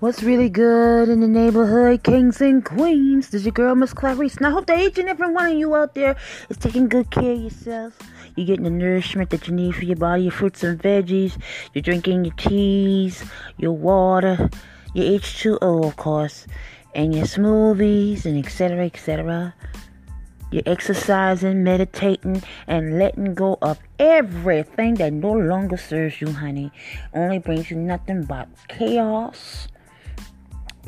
What's really good in the neighborhood, kings and queens? This is your girl, Miss Clarice. And I hope that each and every one of you out there is taking good care of yourself. You're getting the nourishment that you need for your body, your fruits and veggies. You're drinking your teas, your water, your H2O, of course, and your smoothies, and etc., etc. You're exercising, meditating, and letting go of everything that no longer serves you, honey. Only brings you nothing but chaos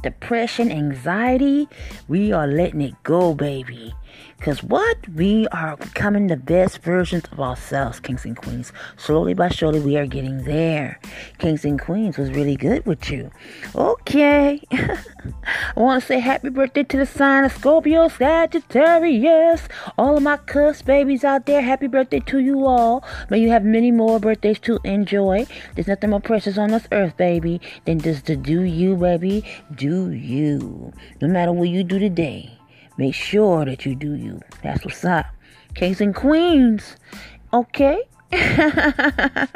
depression, anxiety, we are letting it go, baby. Because what? We are becoming the best versions of ourselves, kings and queens. Slowly but surely, we are getting there. Kings and queens was really good with you. Okay. I want to say happy birthday to the sign of Scorpio Sagittarius. All of my cusp babies out there, happy birthday to you all. May you have many more birthdays to enjoy. There's nothing more precious on this earth, baby, than just to do you, baby. Do you. No matter what you do today. Make sure that you do you. That's what's up. Kings and queens. Okay? and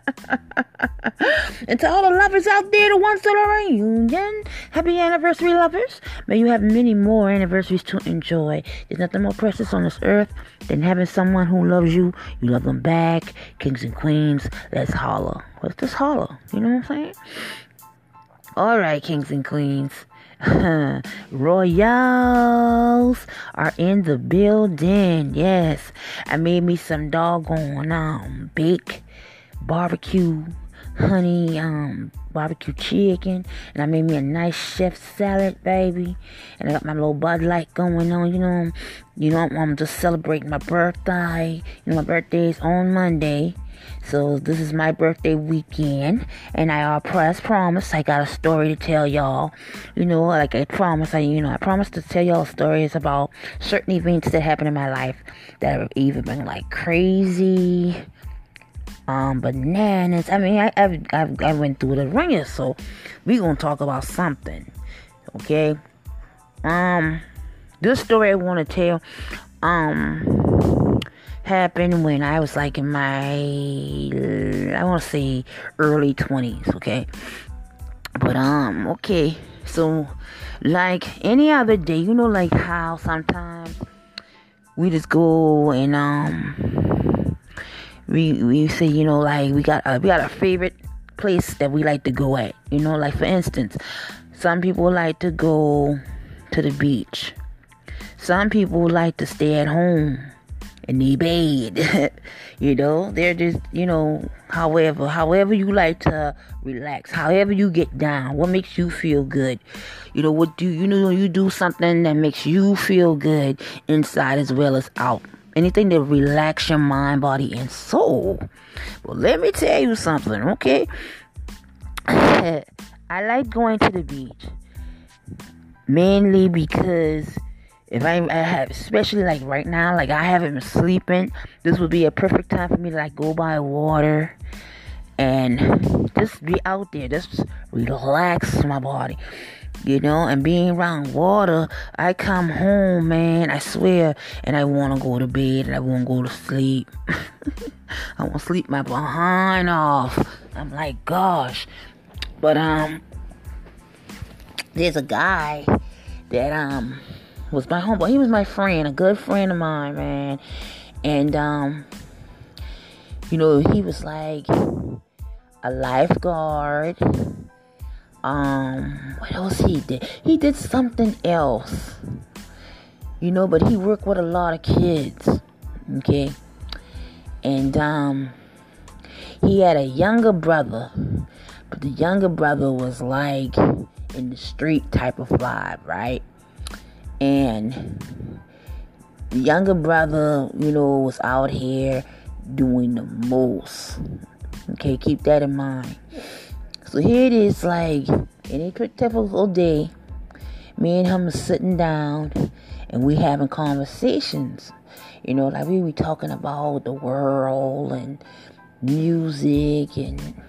to all the lovers out there, the ones that are in union, happy anniversary, lovers. May you have many more anniversaries to enjoy. There's nothing more precious on this earth than having someone who loves you. You love them back. Kings and queens, let's holler. Let's just holler. You know what I'm saying? All right, kings and queens. Royals are in the building. Yes, I made me some doggone um bake barbecue honey um barbecue chicken and I made me a nice chef salad baby. And I got my little Bud Light going on you know. You know I'm just celebrating my birthday. You know my birthday is on Monday. So this is my birthday weekend, and I press promise I got a story to tell y'all. You know, like I promise, I you know I promise to tell y'all stories about certain events that happened in my life that have either been like crazy, um, bananas. I mean, I I've, I've I went through the ringer, so we gonna talk about something, okay? Um, this story I want to tell, um happened when I was like in my, I want to say early 20s, okay? But, um, okay, so like any other day, you know, like how sometimes we just go and, um, we, we say, you know, like we got, uh, we got a favorite place that we like to go at, you know, like for instance, some people like to go to the beach. Some people like to stay at home in the bed. you know, they're just, you know, however, however you like to relax, however you get down, what makes you feel good. You know, what do you know you do something that makes you feel good inside as well as out. Anything that relax your mind, body, and soul. Well, let me tell you something, okay? I like going to the beach mainly because if I, I have, especially like right now, like I haven't been sleeping, this would be a perfect time for me to like go by water and just be out there, just relax my body, you know. And being around water, I come home, man. I swear, and I want to go to bed and I want to go to sleep. I want to sleep my behind off. I'm like, gosh. But um, there's a guy that um was my homeboy. He was my friend, a good friend of mine, man. And um, you know, he was like a lifeguard. Um, what else he did? He did something else. You know, but he worked with a lot of kids. Okay. And um he had a younger brother, but the younger brother was like in the street type of vibe, right? And the younger brother, you know, was out here doing the most. Okay, keep that in mind. So here it is, like any typical day, me and him are sitting down and we having conversations. You know, like we be talking about the world and music and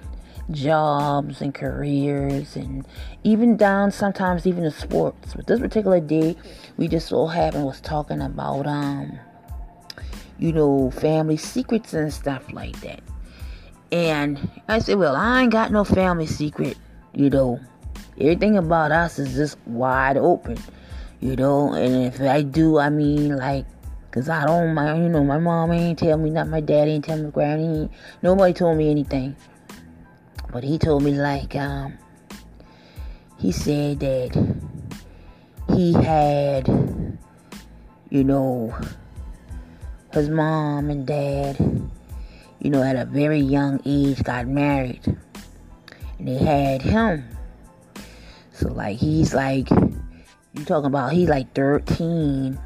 jobs and careers and even down sometimes even the sports. But this particular day, we just so happened was talking about um, you know, family secrets and stuff like that. And I said, well, I ain't got no family secret, you know. Everything about us is just wide open, you know. And if I do, I mean, like, cause I don't, my, you know, my mom ain't tell me, not my daddy ain't tell me, granny, nobody told me anything. But he told me like, um, he said that he had, you know, his mom and dad, you know, at a very young age got married. And they had him. So, like, he's like, you talking about, he's like 13.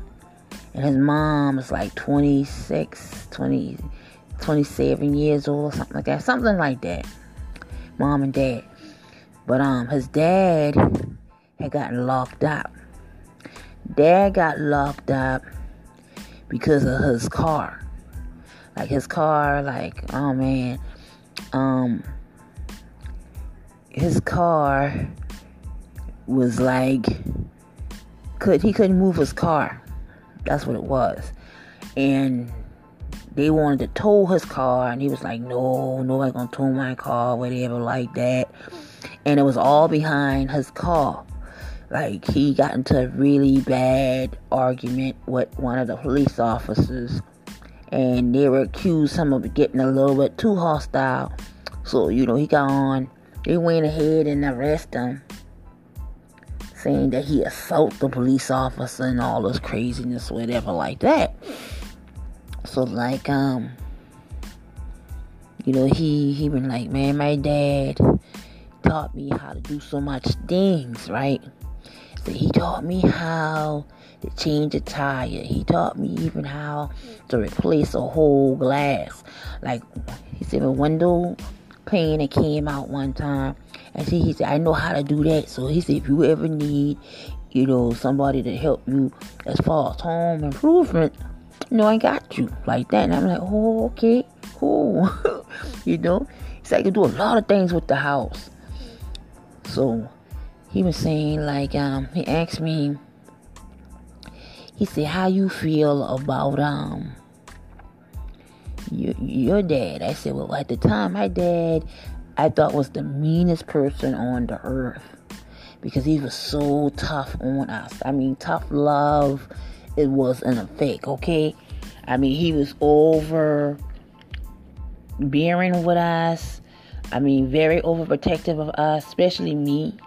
And his mom is like 26, 20, 27 years old, something like that. Something like that. Mom and dad. But, um, his dad had gotten locked up. Dad got locked up because of his car. Like his car, like oh man, um, his car was like could he couldn't move his car. That's what it was, and they wanted to tow his car, and he was like, "No, nobody gonna tow my car, whatever, like that." And it was all behind his car. Like he got into a really bad argument with one of the police officers, and they were accused him of getting a little bit too hostile. So you know he got on. They went ahead and arrested him, saying that he assaulted the police officer and all this craziness, whatever like that. So like um, you know he he been like, man, my dad taught me how to do so much things, right? So he taught me how to change a tire. He taught me even how to replace a whole glass. Like he said, a window pane that came out one time. And see, he said, I know how to do that. So he said, if you ever need, you know, somebody to help you as far as home improvement, you know, I got you like that. And I'm like, oh, okay, cool. you know, so I can do a lot of things with the house. So he was saying like um he asked me he said how you feel about um your, your dad? I said well at the time my dad i thought was the meanest person on the earth because he was so tough on us. I mean tough love it was in effect okay? I mean he was over bearing with us. I mean very overprotective of us especially me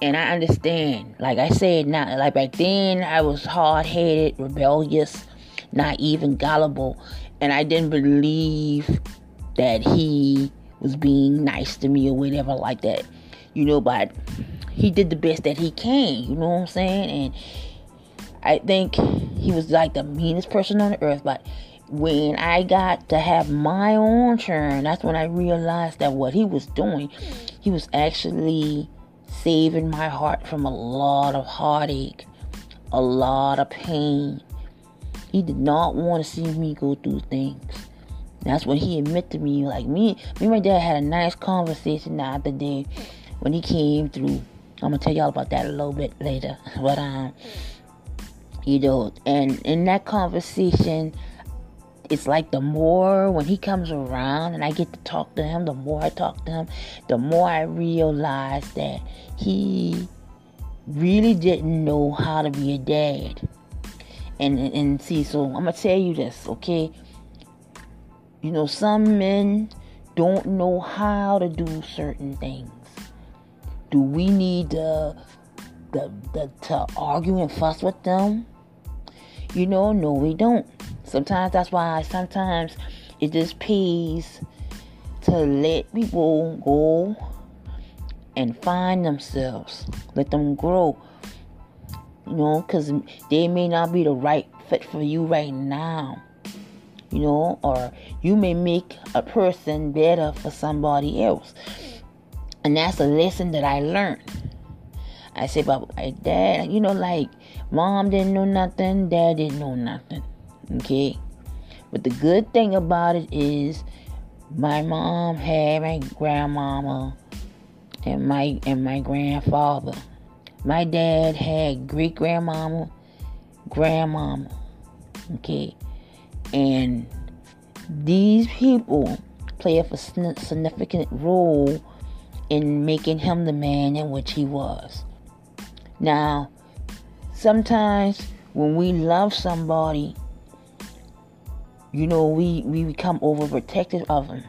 and I understand. Like I said, not like back then, I was hard headed, rebellious, not even gullible, and I didn't believe that he was being nice to me or whatever like that, you know. But he did the best that he can, you know what I'm saying? And I think he was like the meanest person on the earth, but when I got to have my own turn, that's when I realized that what he was doing, he was actually saving my heart from a lot of heartache, a lot of pain. He did not want to see me go through things. That's when he admitted to me, like me, me and my dad had a nice conversation the other day when he came through. I'm gonna tell y'all about that a little bit later. But um, you know, and in that conversation, it's like the more when he comes around and I get to talk to him, the more I talk to him, the more I realize that he really didn't know how to be a dad. And and see, so I'm gonna tell you this, okay? You know, some men don't know how to do certain things. Do we need to, the, the, to argue and fuss with them? You know, no, we don't. Sometimes that's why sometimes it just pays to let people go and find themselves, let them grow. You know, because they may not be the right fit for you right now. You know, or you may make a person better for somebody else. And that's a lesson that I learned. I said, but dad, you know, like mom didn't know nothing, dad didn't know nothing. Okay? But the good thing about it is my mom had my grandmama and my and my grandfather. My dad had great grandmama, grandmama. Okay? And these people play a significant role in making him the man in which he was. Now, sometimes when we love somebody, you know, we, we become overprotective of them.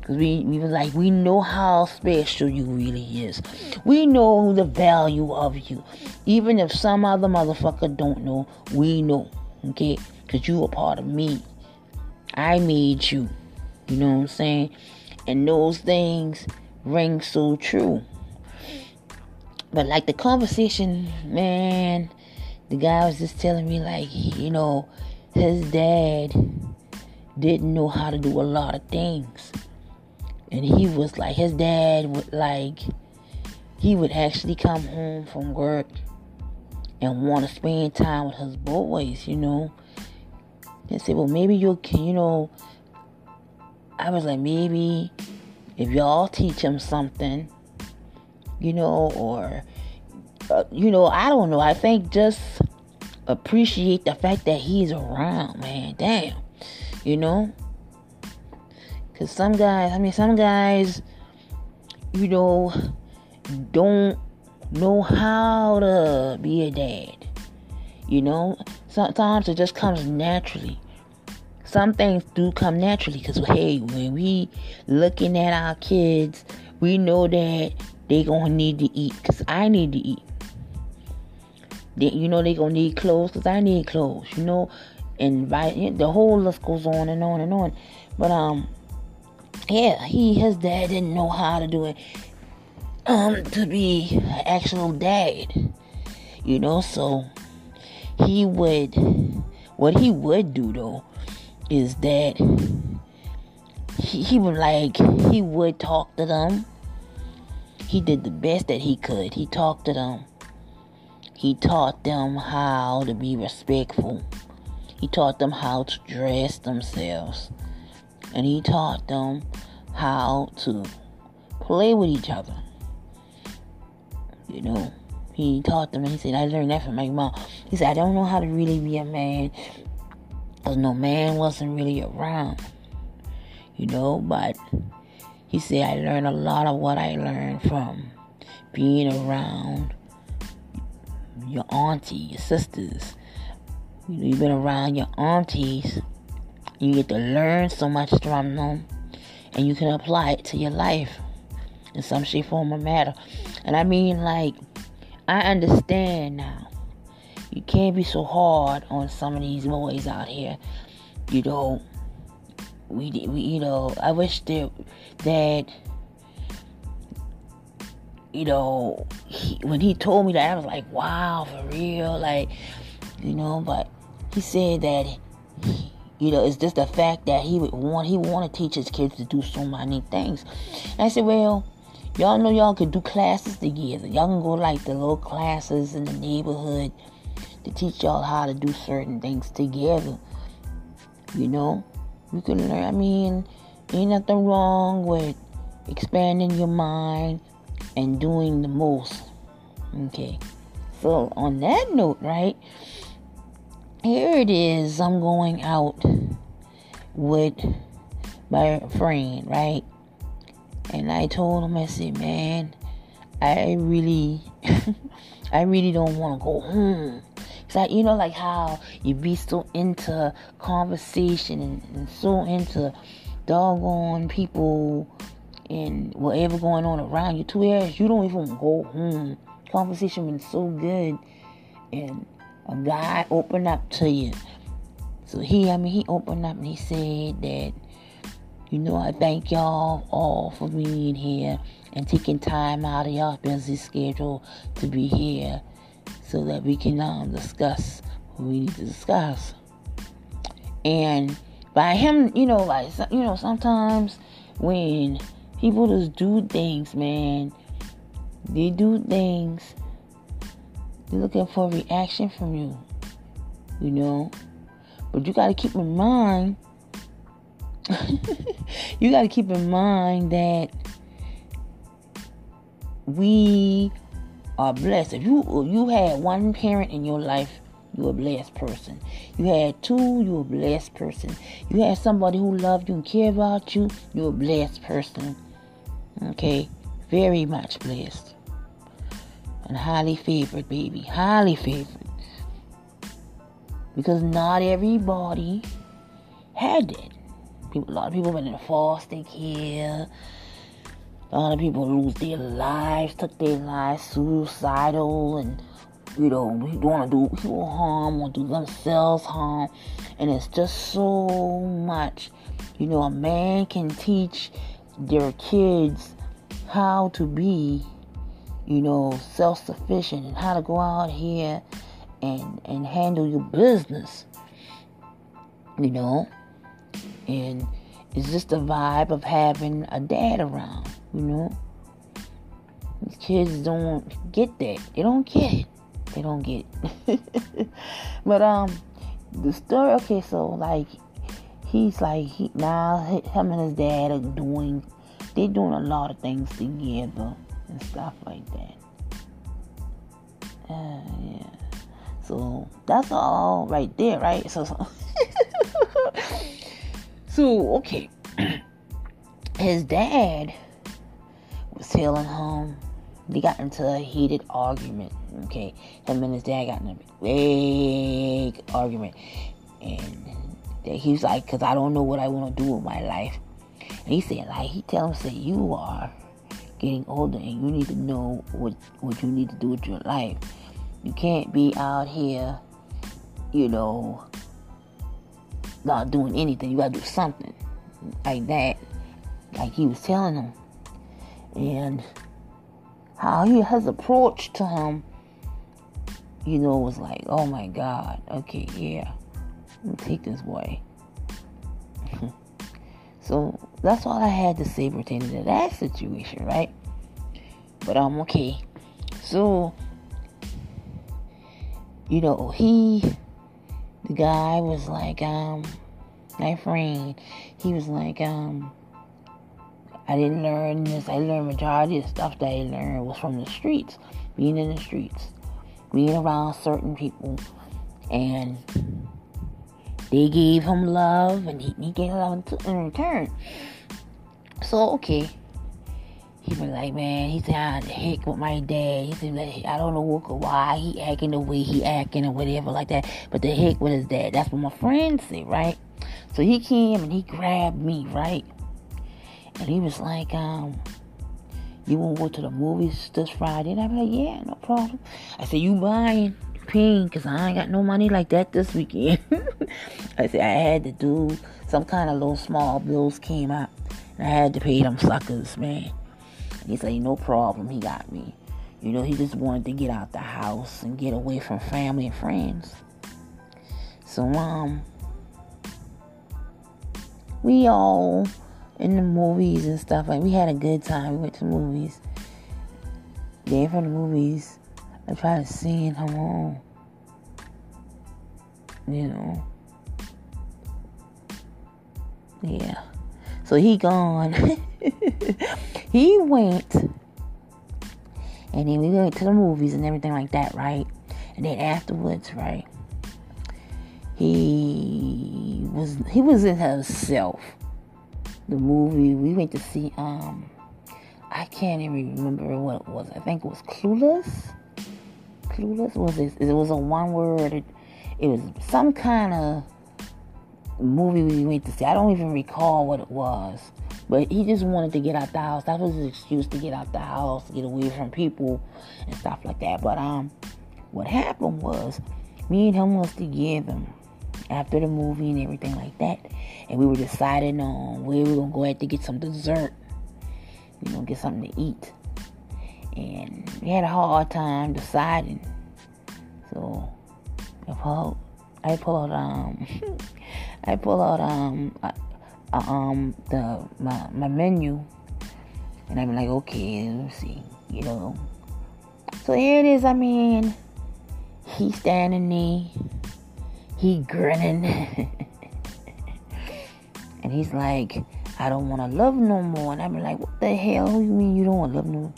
Cause we, we was like, we know how special you really is. We know the value of you. Even if some other motherfucker don't know, we know. Okay? Cause you a part of me. I made you. You know what I'm saying? And those things ring so true. But like the conversation, man, the guy was just telling me like, you know, his dad didn't know how to do a lot of things. And he was like, his dad would like, he would actually come home from work and want to spend time with his boys, you know. And say, well, maybe you can, you know. I was like, maybe if y'all teach him something, you know, or, uh, you know, I don't know. I think just appreciate the fact that he's around, man. Damn you know? Because some guys, I mean, some guys, you know, don't know how to be a dad. You know, sometimes it just comes naturally. Some things do come naturally because, hey, when we looking at our kids, we know that they gonna need to eat because I need to eat. They, you know they gonna need clothes because I need clothes. You know invite the whole list goes on and on and on. But um yeah, he his dad didn't know how to do it um to be actual dad. You know, so he would what he would do though is that he, he would like he would talk to them. He did the best that he could. He talked to them. He taught them how to be respectful he taught them how to dress themselves. And he taught them how to play with each other. You know, he taught them, and he said, I learned that from my mom. He said, I don't know how to really be a man. Because no man wasn't really around. You know, but he said, I learned a lot of what I learned from being around your auntie, your sisters, You've been around your aunties. You get to learn so much from them, and you can apply it to your life in some shape, form, or matter. And I mean, like, I understand now. You can't be so hard on some of these boys out here. You know, we, we you know, I wish that that you know, he, when he told me that, I was like, wow, for real, like, you know, but he said that you know it's just the fact that he would want he want to teach his kids to do so many things. And i said well y'all know y'all could do classes together. Y'all can go like the little classes in the neighborhood to teach y'all how to do certain things together you know? You can learn i mean ain't nothing wrong with expanding your mind and doing the most. Okay. So on that note right here it is. I'm going out with my friend, right? And I told him, I said, man, I really, I really don't want to go home. It's like, you know, like how you be so into conversation and, and so into doggone people and whatever going on around you two years, you don't even go home. Conversation been so good, and guy opened up to you. So he, I mean, he opened up and he said that, you know, I thank y'all all for being here and taking time out of y'all busy schedule to be here so that we can um, discuss what we need to discuss. And by him, you know, like, you know, sometimes when People just do things, man. They do things. They're looking for a reaction from you. You know? But you got to keep in mind. you got to keep in mind that we are blessed. If you you had one parent in your life, you're a blessed person. You had two, you're a blessed person. You had somebody who loved you and cared about you, you're a blessed person. Okay, very much blessed and highly favored, baby, highly favored. Because not everybody had that. People, a lot of people went in foster care. A lot of people lose their lives, took their lives suicidal, and you know, we don't want to do people harm, want to do themselves harm, and it's just so much. You know, a man can teach their kids how to be, you know, self sufficient and how to go out here and and handle your business. You know? And it's just the vibe of having a dad around, you know? These kids don't get that. They don't get it. They don't get it. but um the story okay, so like he's like he now him and his dad are doing they're doing a lot of things together and stuff like that. Uh, yeah. So that's all right there, right? So, so, so okay. His dad was telling him they got into a heated argument. Okay, him and his dad got in a big argument, and he was like, "Cause I don't know what I want to do with my life." And he said, like, he tells us that you are getting older and you need to know what, what you need to do with your life. You can't be out here, you know, not doing anything. You gotta do something like that. Like he was telling him. And how he has approached to him, you know, was like, oh my God, okay, yeah, take this boy. So that's all I had to say pertaining to that situation, right? But I'm okay. So, you know, he, the guy was like, um, my friend, he was like, um, I didn't learn this. I learned majority of the stuff that I learned was from the streets, being in the streets, being around certain people, and they gave him love and he, he gave love in return. So, okay. He was like, man, he's said, I heck with my dad. He said, like, I don't know why he acting the way he acting or whatever like that. But the heck with his dad. That's what my friend said, right? So he came and he grabbed me, right? And he was like, um, you want to go to the movies this Friday? And I'm like, yeah, no problem. I said, you buying? Because I ain't got no money like that this weekend. I said I had to do some kind of little small bills came out. And I had to pay them suckers, man. And he said, no problem, he got me. You know, he just wanted to get out the house and get away from family and friends. So, um, we all in the movies and stuff like we had a good time. We went to movies. Then from the movies, I try to sing him home. You know. Yeah. So he gone. he went. And then we went to the movies and everything like that, right? And then afterwards, right? He was he was in himself. The movie we went to see um I can't even remember what it was. I think it was Clueless. Clueless was it? It was a one word. It, it was some kind of movie we went to see. I don't even recall what it was. But he just wanted to get out the house. That was his excuse to get out the house, get away from people and stuff like that. But um, what happened was, me and him was together after the movie and everything like that, and we were deciding on where we were gonna go ahead to get some dessert. You know, get something to eat. And we had a hard time deciding. So I pulled, I pulled um, I pulled out um, uh, um, the my my menu, and I'm like, okay, let's see, you know. So here it is. I mean, he's standing there, he grinning, and he's like, I don't want to love no more. And I'm like, what the hell? You mean you don't want to love no?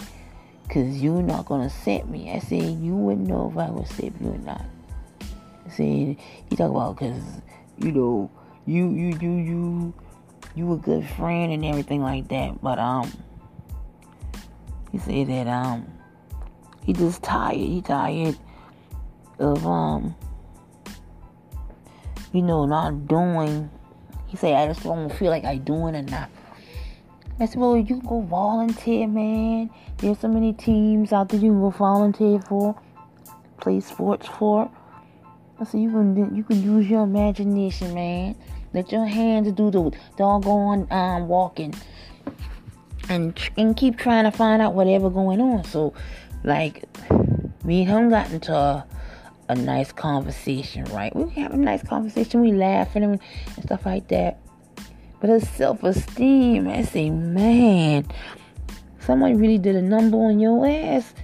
Cause you're not gonna set me. I said you wouldn't know if I would set you or not. I said he talk about cause you know you you you you you a good friend and everything like that. But um, he said that um, he just tired. He tired of um, you know, not doing. He said I just don't feel like I doing enough. I said, well, you can go volunteer, man. There's so many teams out there you can go volunteer for, play sports for. I said, you can you can use your imagination, man. Let your hands do the doggone um, walking, and and keep trying to find out whatever going on. So, like, me and him got into a, a nice conversation, right? We have a nice conversation. We laughing and, and stuff like that. But her self esteem, I say, man, someone really did a number on your ass.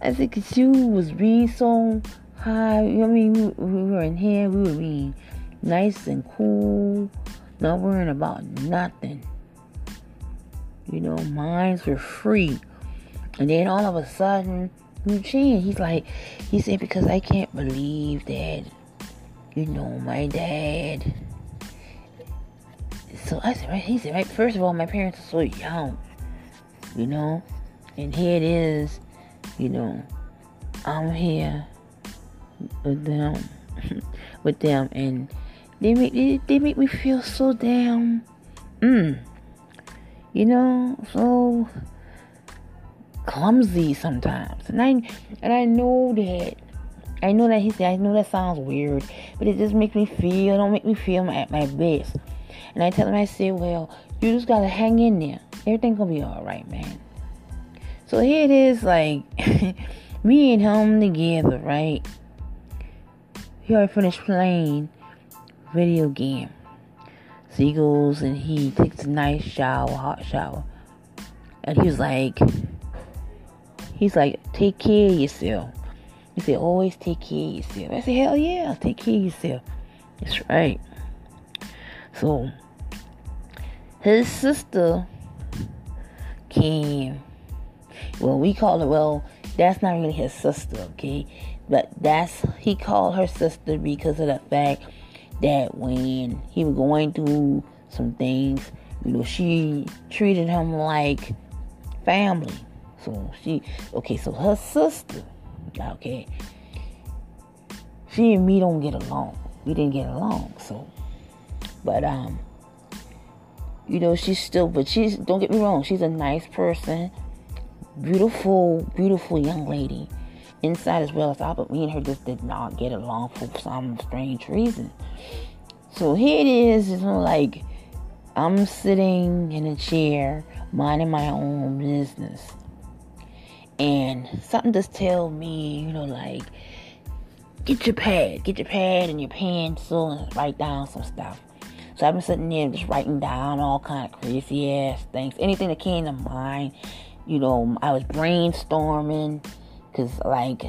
I think you was being so high. I mean, we, we were in here, we were being nice and cool, not worrying about nothing. You know, minds were free. And then all of a sudden, you change. He's like, he said, because I can't believe that, you know, my dad so I said, right, he said, right, first of all, my parents are so young, you know, and here it is, you know, I'm here with them, with them, and they make they, they make me feel so damn, mm, you know, so clumsy sometimes, and I and I know that. I know that he said, I know that sounds weird, but it just makes me feel, don't make me feel at my best. And I tell him, I say, well, you just gotta hang in there. Everything's gonna be alright, man. So here it is, like, me and him together, right? He already finished playing video game. So he goes and he takes a nice shower, hot shower. And he was like, he's like, take care of yourself. He said, always take care of yourself. I said, hell yeah, take care of yourself. That's right. So his sister came. Well, we call her. Well, that's not really his sister, okay? But that's he called her sister because of the fact that when he was going through some things, you know, she treated him like family. So she, okay, so her sister, okay, she and me don't get along. We didn't get along, so, but um, you know, she's still, but she's, don't get me wrong, she's a nice person. Beautiful, beautiful young lady. Inside as well as out, but me and her just did not get along for some strange reason. So here it is, it's like I'm sitting in a chair, minding my own business. And something just tell me, you know, like, get your pad, get your pad and your pencil and write down some stuff. So I've been sitting there just writing down all kind of crazy ass things, anything that came to mind. You know, I was brainstorming because like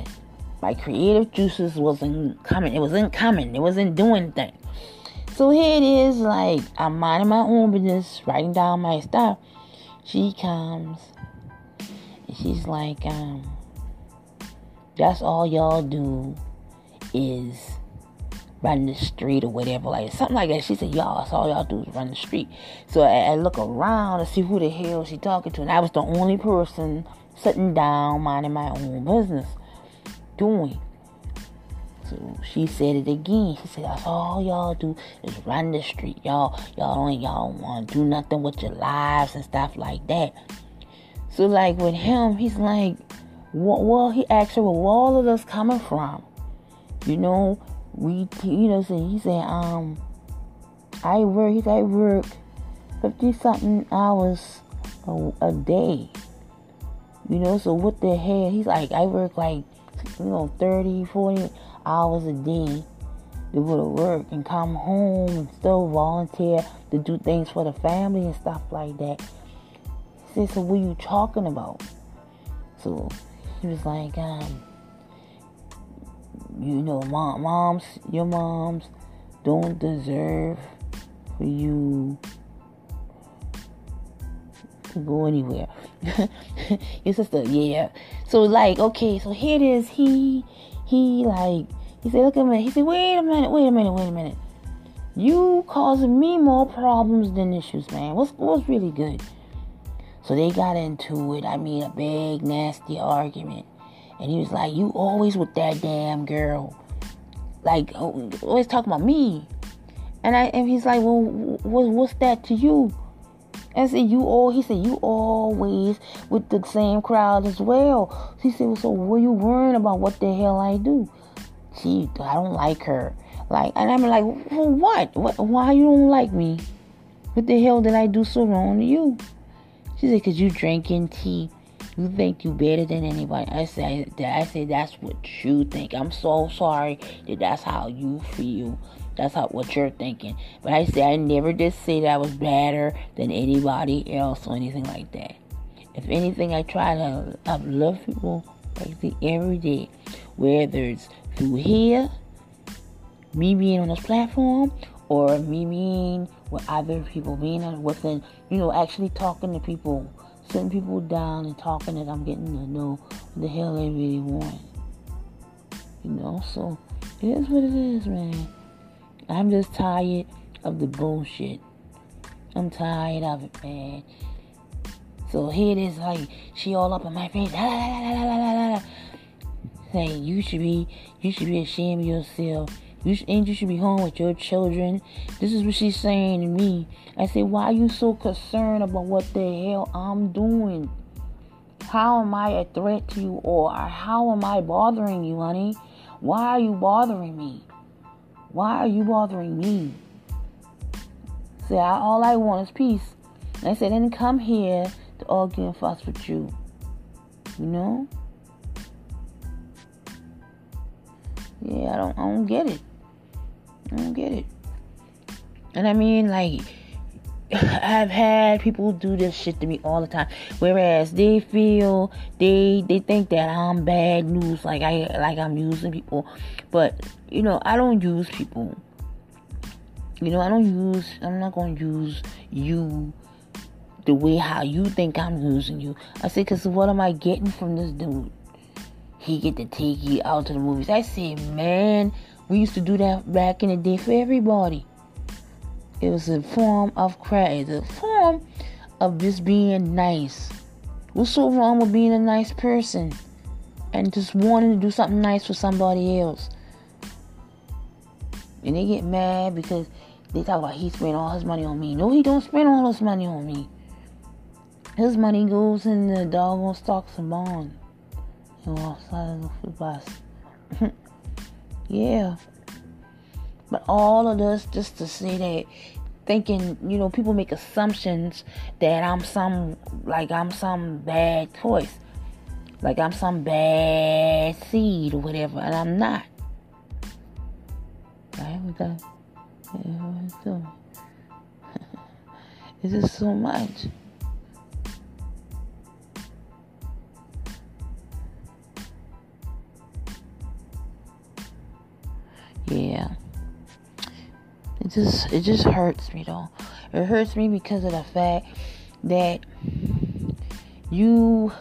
my creative juices wasn't coming. It wasn't coming. It wasn't doing things. So here it is, like I'm minding my own business, writing down my stuff. She comes and she's like, um, that's all y'all do is run the street or whatever, like something like that. She said, "Y'all, that's all y'all do is run the street." So I, I look around to see who the hell she talking to, and I was the only person sitting down, minding my own business, doing. So she said it again. She said, "That's all y'all do is run the street. Y'all, y'all don't, y'all to do nothing with your lives and stuff like that." So like with him, he's like, well, he asked her, "Where all of this coming from?" You know, we, you know, so he said, um, I work, he said, I work 50 something hours a, a day. You know, so what the hell? He's like, I work like, you know, 30, 40 hours a day to go to work and come home and still volunteer to do things for the family and stuff like that. He said, so what are you talking about? So he was like, um, you know, mom, moms, your moms don't deserve for you to go anywhere. your sister, yeah. So like, okay, so here it is. He, he like, he said, look at me. He said, wait a minute, wait a minute, wait a minute. You causing me more problems than issues, man. What's what's really good? So they got into it. I mean, a big nasty argument. And he was like, You always with that damn girl. Like, oh, always talking about me. And I and he's like, Well, what, what's that to you? I said, You all, he said, You always with the same crowd as well. He said, well, So what are you worrying about what the hell I do? She, I don't like her. Like, and I'm like, well, what? what? Why you don't like me? What the hell did I do so wrong to you? She said, Cause you drinking tea you think you better than anybody. I say I say that's what you think. I'm so sorry that that's how you feel. That's how what you're thinking. But I say I never did say that I was better than anybody else or anything like that. If anything, I try to uplift people like every day, whether it's through here, me being on this platform, or me being with other people, being within, you know, actually talking to people sitting people down and talking that I'm getting to know what the hell they really want. You know, so it is what it is, man. I'm just tired of the bullshit. I'm tired of it, man. So here it is, like she all up in my face. Saying you should be, you should be ashamed of yourself. You and you should be home with your children. This is what she's saying to me. I say, why are you so concerned about what the hell I'm doing? How am I a threat to you, or how am I bothering you, honey? Why are you bothering me? Why are you bothering me? Say, all I want is peace. And I said, I didn't come here to argue and fuss with you. You know? Yeah, I don't, I don't get it. I don't get it. And I mean, like, I've had people do this shit to me all the time. Whereas they feel they they think that I'm bad news, like I like I'm using people. But you know, I don't use people. You know, I don't use. I'm not gonna use you the way how you think I'm using you. I say, cause what am I getting from this dude? He get to take you out to the movies. I say, man, we used to do that back in the day for everybody. It was a form of credit, a form of just being nice. What's so wrong with being a nice person and just wanting to do something nice for somebody else? And they get mad because they talk about he spent all his money on me. No, he don't spend all his money on me. His money goes in the doggone stocks and bonds. You know, outside of the bus. Yeah. But all of this just to say that thinking, you know, people make assumptions that I'm some like I'm some bad choice. Like I'm some bad seed or whatever, and I'm not. Right? We got yeah, it's just so much. Yeah it just it just hurts me though it hurts me because of the fact that you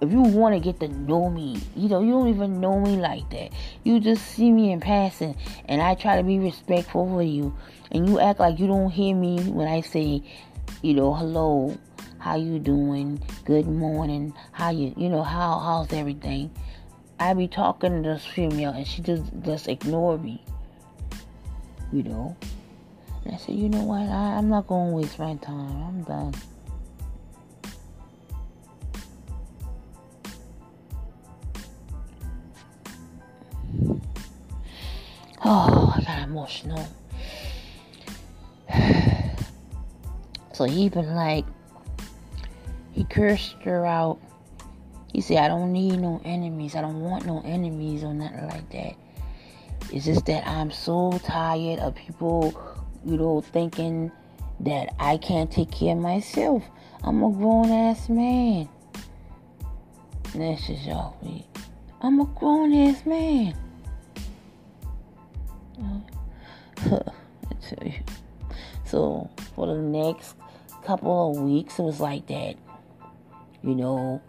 if you want to get to know me, you know, you don't even know me like that. You just see me in passing, and I try to be respectful for you, and you act like you don't hear me when I say, you know, hello, how you doing, good morning, how you, you know, how how's everything. I be talking to this female, and she just just ignore me, you know. And I said, you know what, I, I'm not gonna waste my time. I'm done. Oh, I got emotional. So he been like, he cursed her out. He said, I don't need no enemies. I don't want no enemies or nothing like that. It's just that I'm so tired of people, you know, thinking that I can't take care of myself. I'm a grown ass man. That's just all me. I'm a grown ass man. I tell you. So for the next couple of weeks, it was like that. You know,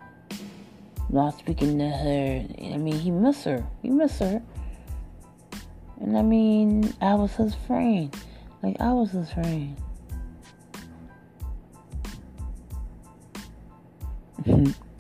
not speaking to her. I mean, he miss her. He miss her. And I mean, I was his friend. Like I was his friend.